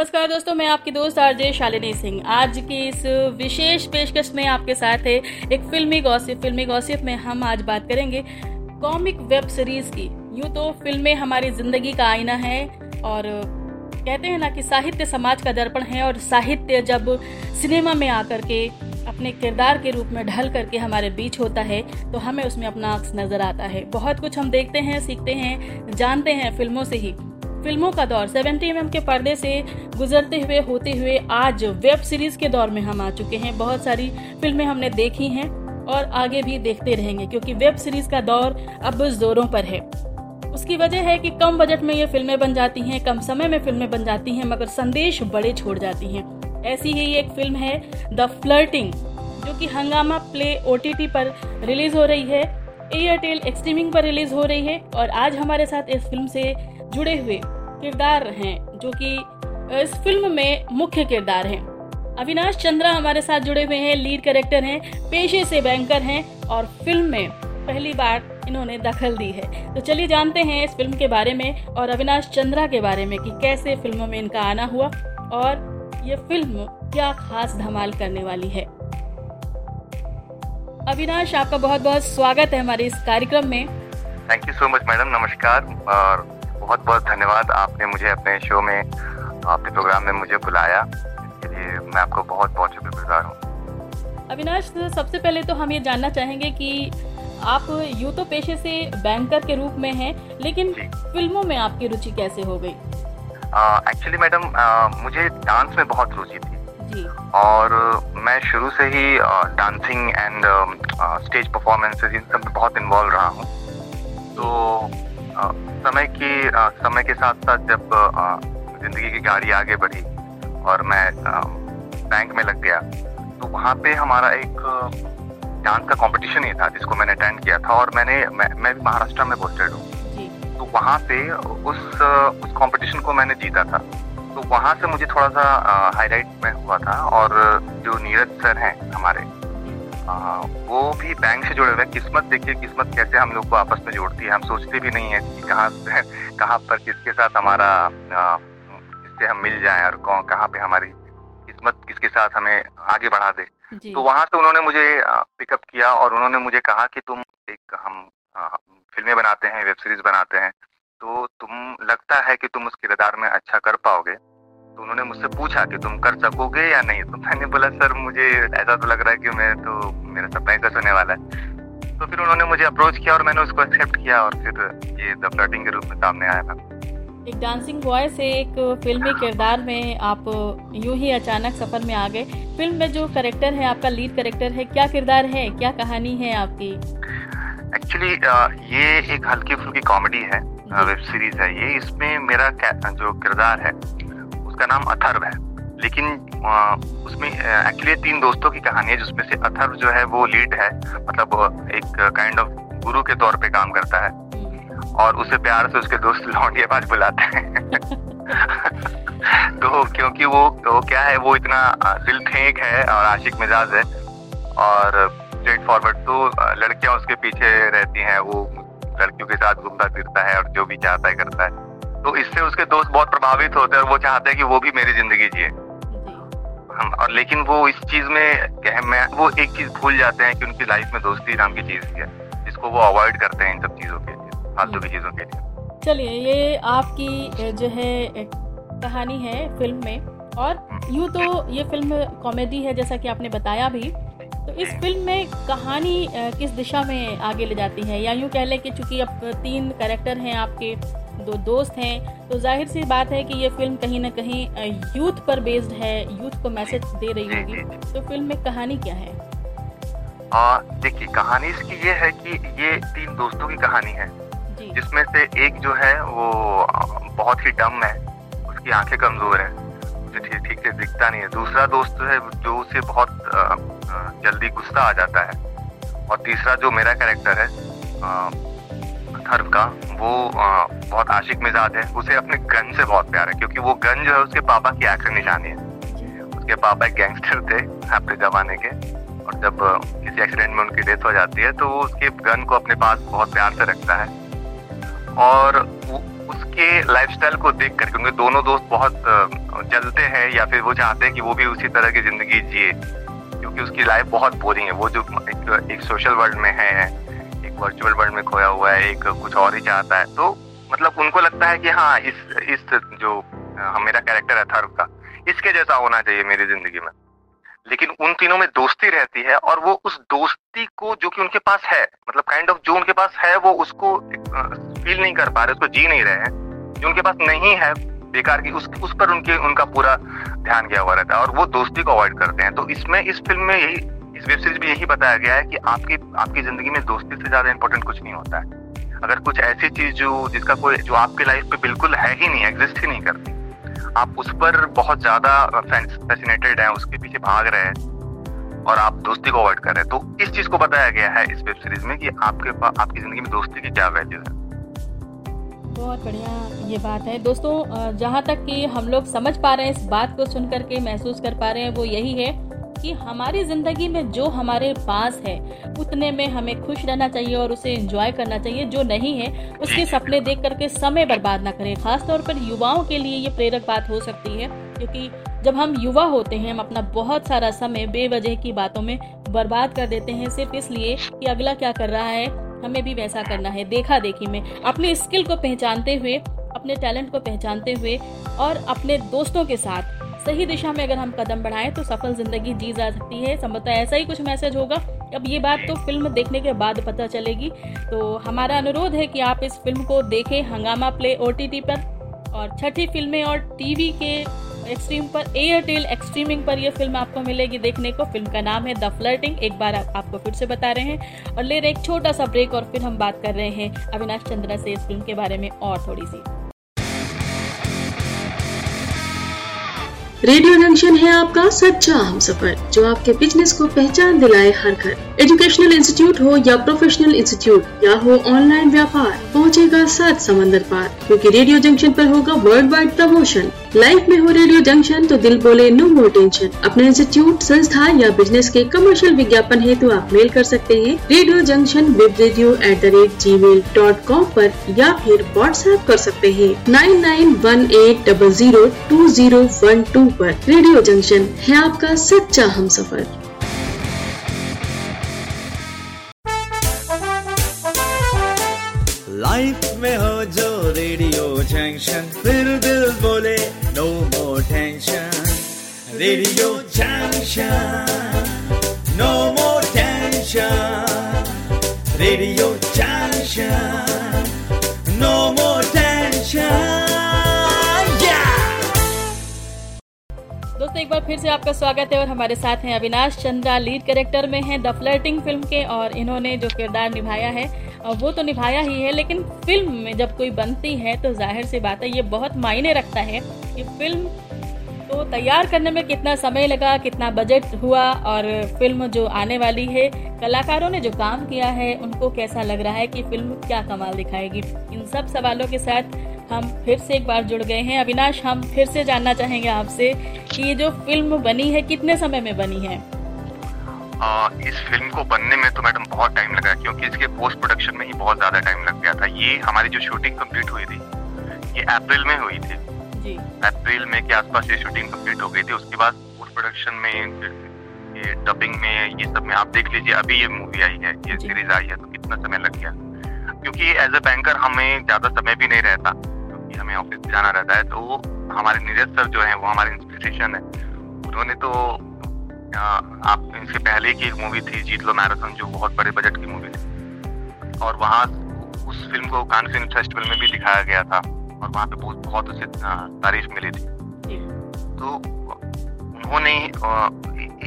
नमस्कार दोस्तों, मैं आपकी दोस्त आरजे शालिनी सिंह। आज की इस विशेष पेशकश में आपके साथ है एक फिल्मी गॉसिप। फिल्मी गॉसिप में हम आज बात करेंगे कॉमिक वेब सीरीज़ की। यूँ तो फ़िल्में हमारी ज़िंदगी का आईना है और कहते हैं ना कि साहित्य समाज का दर्पण है और साहित्य जब सिनेमा में आकर के अपने किरदार के रूप में ढल करके हमारे बीच होता है तो हमें उसमें अपना अक्स नज़र आता है। बहुत कुछ हम देखते हैं, सीखते हैं, जानते हैं फ़िल्मों से ही। फ़िल्मों का दौर 70 एम के पर्दे से गुजरते हुए, होते हुए आज वेब सीरीज़ के दौर में हम आ चुके हैं। बहुत सारी फ़िल्में हमने देखी हैं और आगे भी देखते रहेंगे, क्योंकि वेब सीरीज़ का दौर अब जोरों पर है। उसकी वजह है कि कम बजट में ये फ़िल्में बन जाती हैं, कम समय में फ़िल्में बन जाती हैं, मगर संदेश बड़े छोड़ जाती हैं। ऐसी ही एक फ़िल्म है द फ्लर्टिंग, जो कि हंगामा प्ले ओटीटी पर रिलीज़ हो रही है। एयरटेल एक्सट्रीमिंग पर रिलीज़ हो रही है और आज हमारे साथ इस फ़िल्म से जुड़े हुए किरदार हैं, जो कि इस फ़िल्म में मुख्य किरदार हैं। अविनाश चंद्रा हमारे साथ जुड़े हुए हैं लीड कैरेक्टर हैं, पेशे से बैंकर हैं और फ़िल्म में पहली बार इन्होंने दखल दी है। तो चलिए जानते हैं इस फ़िल्म के बारे में और अविनाश चंद्रा के बारे में कि कैसे फ़िल्मों में इनका आना हुआ और ये फ़िल्म क्या खास धमाल करने वाली है। अविनाश, आपका बहुत बहुत स्वागत है हमारे इस कार्यक्रम में। Thank you so much madam नमस्कार और बहुत बहुत धन्यवाद आपने मुझे अपने शो में आपके प्रोग्राम में मुझे बुलाया। इसके लिए मैं आपको बहुत बहुत शुक्रगुजार हूँ। अविनाश सबसे पहले तो हम ये जानना चाहेंगे कि आप यू तो पेशे से बैंकर के रूप में हैं लेकिन फ़िल्मों में आपकी रुचि कैसे हो गई? एक्चुअली मैडम मुझे डांस में बहुत रुचि थी। जी। और मैं शुरू से ही डांसिंग एंड स्टेज परफॉर्मेंसेस इन सब में बहुत इन्वॉल्व रहा हूँ। तो समय की समय के साथ साथ जब ज़िंदगी की गाड़ी आगे बढ़ी और मैं बैंक में लग गया तो वहाँ पे हमारा एक डांस का कंपटीशन ही था जिसको मैंने अटेंड किया था और मैंने मैं, मैं भी महाराष्ट्र में पोस्टेड हूँ। तो वहाँ पे उस उस कंपटीशन को मैंने जीता था। तो वहाँ से मुझे थोड़ा सा हाईलाइट में हुआ था और जो नीरज सर हैं हमारे हाँ, वो भी बैंक से जुड़े हुए किस्मत देखिए किस्मत कैसे हम लोग को आपस में जोड़ती है। हम सोचते भी नहीं है कि कहाँ कहाँ पर किसके साथ हमारा किससे हम मिल जाए और कौन कहाँ पे हमारी किस्मत किसके साथ हमें आगे बढ़ा दे। तो वहाँ से उन्होंने मुझे पिकअप किया और उन्होंने मुझे कहा कि तुम एक हम फ़िल्में बनाते हैं वेब सीरीज़ बनाते हैं। तो तुम लगता है कि तुम उस किरदार में अच्छा कर पाओगे। तो उन्होंने मुझसे पूछा कि तुम कर सकोगे या नहीं? तो मैंने बोला सर मुझे ऐसा तो लग रहा है कि मैं तो मेरा सपना सच होने वाला है। तो फिर उन्होंने मुझे अप्रोच किया और मैंने उसको एक्सेप्ट किया और फिर ये द फ्लर्टिंग के रूप में सामने आया था। एक डांसिंग बॉय से एक फिल्मी किरदार में आप यूँ ही अचानक सफ़र में आ गए। फ़िल्म में जो करेक्टर है आपका लीड करेक्टर है क्या किरदार है? क्या कहानी है आपकी? एक्चुअली ये एक हल्की फुल्की कॉमेडी है वेब सीरीज़ है। ये इसमें मेरा जो किरदार है उसका नाम अथर्व है। लेकिन उसमें एक्चुअली तीन दोस्तों की कहानी है, जिसमें से अथर्व जो है, वो लीड है। मतलब एक काइंड ऑफ़ गुरु के तौर पे काम करता है। और उसे प्यार से उसके दोस्त लौंडिया पास बुलाते हैं। तो क्योंकि वो वो क्या है, वो इतना दिल फेंक है और आशिक मिजाज है। और स्ट्रेट फॉरवर्ड तो लड़कियाँ उसके पीछे रहती हैं, वो लड़कियों के साथ घूमता फिरता है और जो भी चाहता है करता है। तो इससे उसके दोस्त बहुत प्रभावित होते हैं और वो चाहते हैं कि वो भी मेरी ज़िंदगी जिए। और लेकिन वो इस चीज़ में मैं वो एक चीज़ भूल जाते हैं कि उनकी लाइफ में दोस्ती नाम की चीज़ है जिसको वो अवॉइड करते हैं इन सब चीज़ों के लिए फालतू की चीज़ों के लिए। चलिए ये आपकी जो है कहानी है फ़िल्म में और हम्म। यूँ तो ये फ़िल्म कॉमेडी है जैसा कि आपने बताया भी। तो इस फ़िल्म में कहानी किस दिशा में आगे ले जाती है? या यूँ कह लें कि चूँकि अब तीन कैरेक्टर हैं आपके दो दोस्त हैं तो ज़ाहिर सी बात है कि ये फ़िल्म कहीं ना कहीं यूथ पर बेस्ड है यूथ को मैसेज दे रही होगी। तो फ़िल्म में कहानी क्या है? देखिए कहानी इसकी ये है कि ये तीन दोस्तों की कहानी है। जिसमें से एक जो है वो बहुत ही डम है उसकी आँखें कमज़ोर है उसे ठीक ठीक से दिखता नहीं है। दूसरा दोस्त है जो उसे बहुत जल्दी गुस्सा आ जाता है। और तीसरा जो मेरा कैरेक्टर है हर्फ का वो आ, बहुत आशिक मिजाज है। उसे अपने गन से बहुत प्यार है क्योंकि वो गन जो है उसके पापा की आखिरी निशानी है। उसके पापा एक गैंगस्टर थे अपने जमाने के। और जब किसी एक्सीडेंट में उनकी डेथ हो जाती है तो वो उसके गन को अपने पास बहुत प्यार से रखता है। और उसके लाइफस्टाइल को देख कर क्योंकि दोनों दोस्त बहुत जलते हैं या फिर वो चाहते हैं कि वो भी उसी तरह की ज़िंदगी जिए क्योंकि उसकी लाइफ बहुत बोरिंग है। वो जो एक, एक सोशल वर्ल्ड में है वर्चुअल वर्ल्ड में खोया हुआ है, एक कुछ और ही चाहता है। तो मतलब उनको लगता है कि हाँ इस इस जो मेरा कैरेक्टर है थर्व का इसके जैसा होना चाहिए मेरी ज़िंदगी में। लेकिन उन तीनों में दोस्ती रहती है और वो उस दोस्ती को जो कि उनके पास है मतलब काइंड ऑफ़ जो उनके पास है, वो उसको फील नहीं कर पा रहे, उसको जी नहीं रहे हैं। जो उनके पास नहीं है, बेकार की, उस उस पर उनके, उनका पूरा ध्यान गया हुआ रहता है और वो दोस्ती को अवॉइड करते हैं। तो इसमें, इस फ़िल्म में यही इस वेब सीरीज़ में यही बताया गया है कि आपकी आपकी ज़िंदगी में दोस्ती से ज़्यादा इंपॉर्टेंट कुछ नहीं होता है। अगर कुछ ऐसी चीज़ जो, जिसका कोई, जो आपके लाइफ पे बिल्कुल है ही नहीं एग्जिस्ट ही नहीं करती, आप उस पर बहुत ज़्यादा फैसिनेटेड हैं, उसके पीछे भाग रहे हैं और आप दोस्ती को अवॉइड कर रहे हैं तो इस चीज़ को बताया गया है इस वेब सीरीज़ में कि आपके आपकी ज़िंदगी में दोस्ती की क्या वैल्यू है। बहुत बढ़िया ये बात है। दोस्तों जहाँ तक कि हम लोग समझ पा रहे हैं, इस बात को सुन करके महसूस कर पा रहे हैं, वो यही है कि हमारी ज़िंदगी में जो हमारे पास है, उतने में हमें खुश रहना चाहिए और उसे एंजॉय करना चाहिए। जो नहीं है, उसके सपने देख करके समय बर्बाद ना करें। खासतौर पर युवाओं के लिए ये प्रेरक बात हो सकती है, क्योंकि जब हम युवा होते हैं, हम अपना बहुत सारा समय बेवजह की बातों में बर्बाद कर देते हैं, सिर्फ़ इसलिए कि अगला क्या कर रहा है, हमें भी वैसा करना है देखा देखी में। अपने स्किल को पहचानते हुए, अपने टैलेंट को पहचानते हुए और अपने दोस्तों के साथ सही दिशा में अगर हम कदम बढ़ाएँ तो सफल ज़िंदगी जी जा सकती है। संभवतः ऐसा ही कुछ मैसेज होगा। अब ये बात तो फ़िल्म देखने के बाद पता चलेगी। तो हमारा अनुरोध है कि आप इस फ़िल्म को देखें हंगामा प्ले ओटीटी पर और छठी फ़िल्में और टीवी के एक्सट्रीम पर एयरटेल एक्सट्रीमिंग पर यह फ़िल्म आपको मिलेगी देखने को। फ़िल्म का नाम है द फ्लर्टिंग एक बार आप, आपको फिर से बता रहे हैं। और ले रहे एक छोटा सा ब्रेक और फिर हम बात कर रहे हैं अविनाश चंद्रा से इस फ़िल्म के बारे में और थोड़ी सी। रेडियो जंक्शन है आपका सच्चा हम सफ़र, जो आपके बिज़नेस को पहचान दिलाए हर घर। एजुकेशनल इंस्टीट्यूट हो या प्रोफेशनल इंस्टीट्यूट या हो ऑनलाइन व्यापार, पहुँचेगा सात समंदर पार, क्योंकि रेडियो जंक्शन पर होगा वर्ल्ड वाइड प्रमोशन लाइफ में हो रेडियो जंक्शन तो दिल बोले नो मोर टेंशन अपने इंस्टीट्यूट संस्था या बिज़नेस के कमर्शियल विज्ञापन हेतु आप मेल कर सकते हैं Radio Junction web radio at the rate G mail dot com आरोप या फिर व्हाट्सएप कर सकते हैं nine nine one eight double zero two zero one two आरोप रेडियो जंक्शन है आपका सच्चा हम सफ़र। लाइफ में हो जो Radio Junction Radio Junction no more tension Radio Junction no more tension दोस्तों, एक बार फिर से आपका स्वागत है और हमारे साथ हैं अविनाश चंद्रा लीड कैरेक्टर में हैं द फ्लर्टिंग फ़िल्म के और इन्होंने जो किरदार निभाया है वो तो निभाया ही है, लेकिन फ़िल्म में जब कोई बनती है तो ज़ाहिर सी बात है, ये बहुत मायने रखता है कि फ़िल्म तो तैयार करने में कितना समय लगा कितना बजट हुआ और फ़िल्म जो आने वाली है कलाकारों ने जो काम किया है उनको कैसा लग रहा है कि फ़िल्म क्या कमाल दिखाएगी? इन सब सवालों के साथ हम फिर से एक बार जुड़ गए हैं। अविनाश हम फिर से जानना चाहेंगे आपसे कि ये जो फ़िल्म बनी है कितने समय में बनी है? आ, इस फ़िल्म को बनने में तो मैडम बहुत टाइम लगा क्योंकि इसके पोस्ट प्रोडक्शन में ही बहुत ज़्यादा टाइम लग गया था। ये हमारी जो शूटिंग कंप्लीट हुई थी ये अप्रैल में हुई थी। जी। अप्रैल में के आसपास ये शूटिंग कंप्लीट हो गई थी उसके बाद पोस्ट प्रोडक्शन में ये डबिंग में ये सब में आप देख लीजिए अभी ये मूवी आई है ये सीरीज़ आई है तो कितना समय लग गया। क्योंकि एज ए बैंकर हमें ज़्यादा समय भी नहीं रहता क्योंकि हमें ऑफ़िस जाना रहता है तो हमारे नीरज सर जो है वो हमारे इंस्पिरेशन है। उन्होंने तो आप इसके पहले की एक मूवी थी जीत लो मैराथन जो बहुत बड़े बजट की मूवी थी। और वहाँ उस फ़िल्म को कान फ़िल्म फेस्टिवल में भी दिखाया गया था। और वहाँ पे बहुत बहुत उसे तारीफ़ मिली थी। तो उन्होंने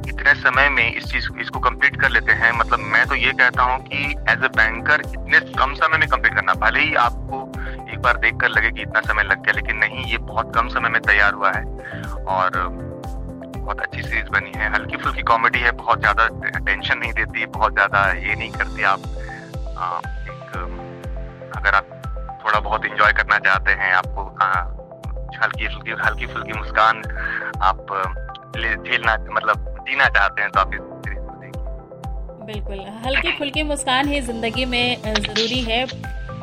इतने समय में इस चीज़ इसको कंप्लीट कर लेते हैं। मतलब मैं तो ये कहता हूँ कि एज ए बैंकर इतने कम समय में कंप्लीट करना भले ही आपको एक बार देख कर लगे कि इतना समय लग गया लेकिन नहीं ये बहुत कम समय में तैयार हुआ है। और बहुत अच्छी सीरीज़ बनी है। हल्की फुल्की कॉमेडी है बहुत ज़्यादा टेंशन नहीं देती बहुत ज़्यादा ये नहीं करती आप। आ, एक अगर आप थोड़ा बहुत इंजॉय करना चाहते हैं, आपको हल्की फुल्की हल्की फुल्की मुस्कान आप झेलना मतलब जीना चाहते हैं तो आप बिल्कुल, हल्की फुल्की मुस्कान ही ज़िंदगी में ज़रूरी है।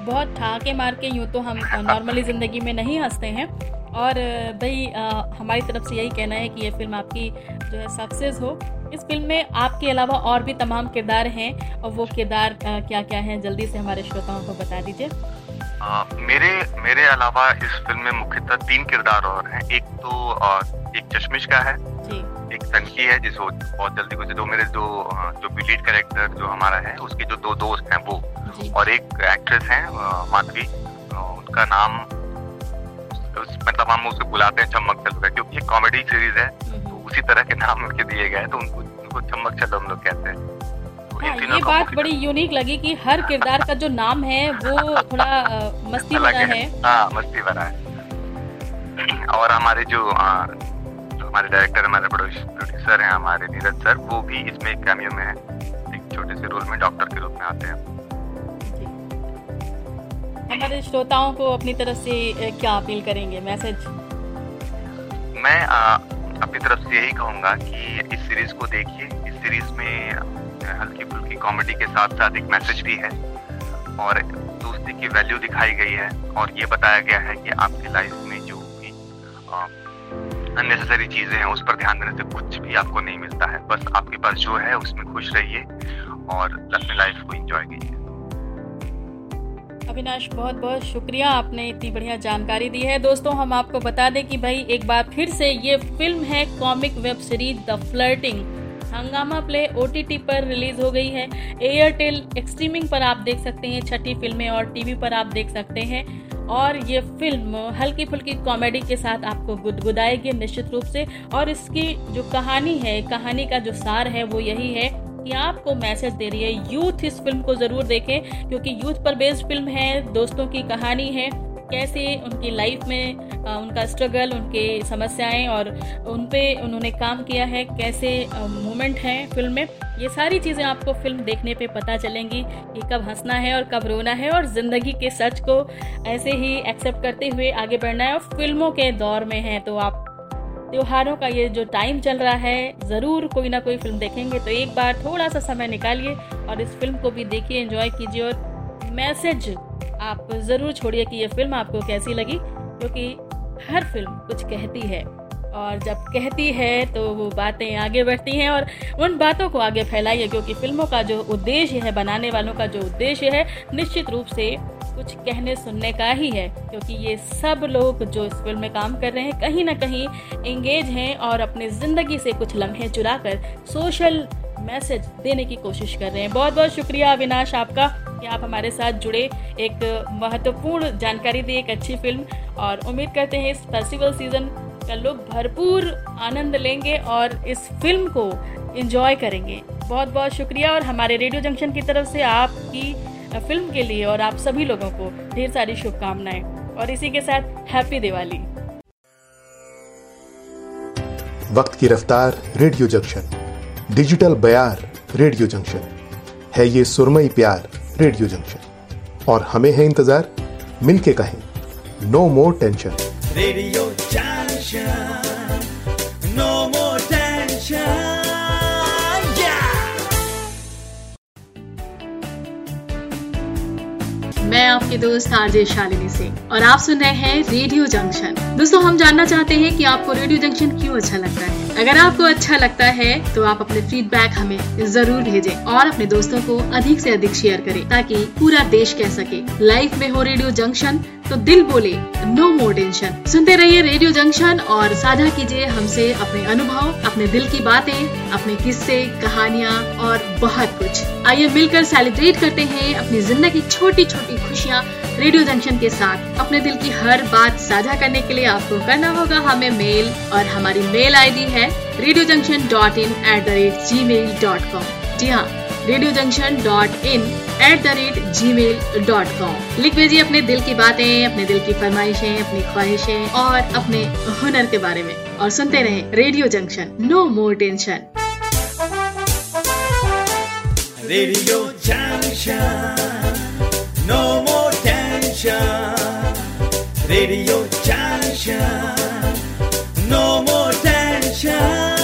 बहुत ठाके मार के यूँ तो हम नॉर्मली ज़िंदगी में नहीं हँसते हैं। और भाई हमारी तरफ़ से यही कहना है कि ये फ़िल्म आपकी जो है सक्सेस हो। इस फ़िल्म में आपके अलावा और भी तमाम किरदार हैं, और वो किरदार क्या क्या हैं, जल्दी से हमारे श्रोताओं को बता दीजिए। मेरे मेरे अलावा इस फ़िल्म में मुख्यतः तीन किरदार और हैं। एक तो आ, एक चश्मिश का है एक सनकी है जिसको बहुत जल्दी कुछ दो मेरे जो जो लीड कैरेक्टर जो हमारा है उसके जो दो दोस्त हैं वो। और एक एक्ट्रेस है माधवी। उनका नाम मतलब हम उसको बुलाते हैं चमक चल क्योंकि एक कॉमेडी सीरीज़ है तो उसी तरह के नाम उनके दिए गए तो उनको उनको चमक चलो हम लोग कहते हैं। हाँ, ये बात बड़ी यूनिक लगी कि हर किरदार का जो नाम है वो थोड़ा मस्ती भरा है। हाँ। मस्ती भरा है। और हमारे जो हमारे डायरेक्टर हमारे प्रोड्यूसर हैं हमारे नीरज सर वो भी इसमें एक कैमियो में है। एक छोटे से रोल में डॉक्टर के रूप में आते हैं। हमारे श्रोताओं को अपनी तरफ़ से क्या अपील करेंगे? मैसेज? मैं आ, अपनी तरफ़ से यही कहूँगा कि इस सीरीज़ को देखिए। इस सीरीज़ में हल्की फुल्की कॉमेडी के साथ साथ एक मैसेज भी है। और दोस्ती की वैल्यू दिखाई गई है, और ये बताया गया है कि आपकी लाइफ में जो भी अननेसेसरी चीज़ें हैं, उस पर ध्यान देने से कुछ भी आपको नहीं मिलता है। बस आपके पास जो है, उसमें खुश रहिए, और अपनी लाइफ को इंजॉय कीजिए। अविनाश बहुत बहुत शुक्रिया, आपने इतनी बढ़िया जानकारी दी है। दोस्तों, हम आपको बता दें कि भाई, एक बार फिर से ये फ़िल्म है comic web series the flirting Hungama Play OTT पर रिलीज़ हो गई है। एयरटेल एक्सट्रीमिंग पर आप देख सकते हैं, छठी फ़िल्में और टीवी पर आप देख सकते हैं। और ये फ़िल्म हल्की फुल्की कॉमेडी के साथ आपको गुदगुदाएगी निश्चित रूप से। और इसकी जो कहानी है, कहानी का जो सार है, वो यही है कि आपको मैसेज दे रही है, यूथ, इस फ़िल्म को ज़रूर देखें, क्योंकि यूथ पर बेस्ड फ़िल्म है, दोस्तों की कहानी है। कैसे उनकी लाइफ में उनका स्ट्रगल उनके समस्याएँ और उन पे उन्होंने काम किया है, कैसे मोमेंट हैं फ़िल्म में, ये सारी चीज़ें आपको फ़िल्म देखने पे पता चलेंगी कि कब हंसना है और कब रोना है और ज़िंदगी के सच को ऐसे ही एक्सेप्ट करते हुए आगे बढ़ना है और फ़िल्मों के दौर में है। तो आप, त्योहारों का ये जो टाइम चल रहा है, ज़रूर कोई ना कोई फ़िल्म देखेंगे। तो एक बार थोड़ा सा समय निकालिए और इस फ़िल्म को भी देखिए एंजॉय कीजिए और मैसेज आप ज़रूर छोड़िए कि ये फ़िल्म आपको कैसी लगी, क्योंकि हर फ़िल्म कुछ कहती है। और जब कहती है तो वो बातें आगे बढ़ती हैं और उन बातों को आगे फैलाइए, क्योंकि फ़िल्मों का जो उद्देश्य है, बनाने वालों का जो उद्देश्य है, निश्चित रूप से कुछ कहने सुनने का ही है, क्योंकि ये सब लोग जो इस फ़िल्म में काम कर रहे हैं, कहीं ना कहीं एंगेज हैं और अपनी ज़िंदगी से कुछ लम्हे चुरा कर सोशल मैसेज देने की कोशिश कर रहे हैं। बहुत बहुत शुक्रिया अविनाश आपका कि आप हमारे साथ जुड़े। एक महत्वपूर्ण जानकारी दी, एक अच्छी फ़िल्म। और उम्मीद करते हैं इस फेस्टिवल सीज़न का लोग भरपूर आनंद लेंगे और इस फ़िल्म को एंजॉय करेंगे। बहुत बहुत शुक्रिया। और हमारे रेडियो जंक्शन की तरफ़ से आपकी फ़िल्म के लिए और आप सभी लोगों को ढेर सारी शुभकामनाएँ। और इसी के साथ हैप्पी दिवाली। वक्त की रफ्तार रेडियो जंक्शन डिजिटल बयार रेडियो जंक्शन। है ये सुरमई प्यार रेडियो जंक्शन। और हमें है इंतज़ार, मिलके कहें, no more tension. Radio Junction. आपके दोस्त आरजे शालिनी सिंह और आप सुन रहे हैं रेडियो जंक्शन। दोस्तों, हम जानना चाहते हैं कि आपको रेडियो जंक्शन क्यों अच्छा लगता है? अगर आपको अच्छा लगता है तो आप अपने फीडबैक हमें ज़रूर भेजें और अपने दोस्तों को अधिक से अधिक शेयर करें ताकि पूरा देश कह सके। लाइफ में हो रेडियो जंक्शन तो दिल बोले नो मोर टेंशन सुनते रहिए रेडियो जंक्शन और साझा कीजिए हमसे अपने अनुभव, अपने दिल की बातें, अपने किस्से, कहानियाँ और बहुत कुछ। आइए मिलकर सेलिब्रेट करते हैं अपनी ज़िंदगी की छोटी छोटी खुशियाँ रेडियो जंक्शन के साथ। अपने दिल की हर बात साझा करने के लिए आपको करना होगा हमें मेल और हमारी मेल आईडी है Radio Junction dot in at the rate G mail dot com जी हाँ Radio Junction dot in at the rate G mail dot com लिख भेजिए अपने दिल की बातें, अपने दिल की फरमाइशें, अपनी ख्वाहिशें और अपने हुनर के बारे में। और सुनते रहे Radio Junction no more tension Radio Junction no more tension Radio Junction no more tension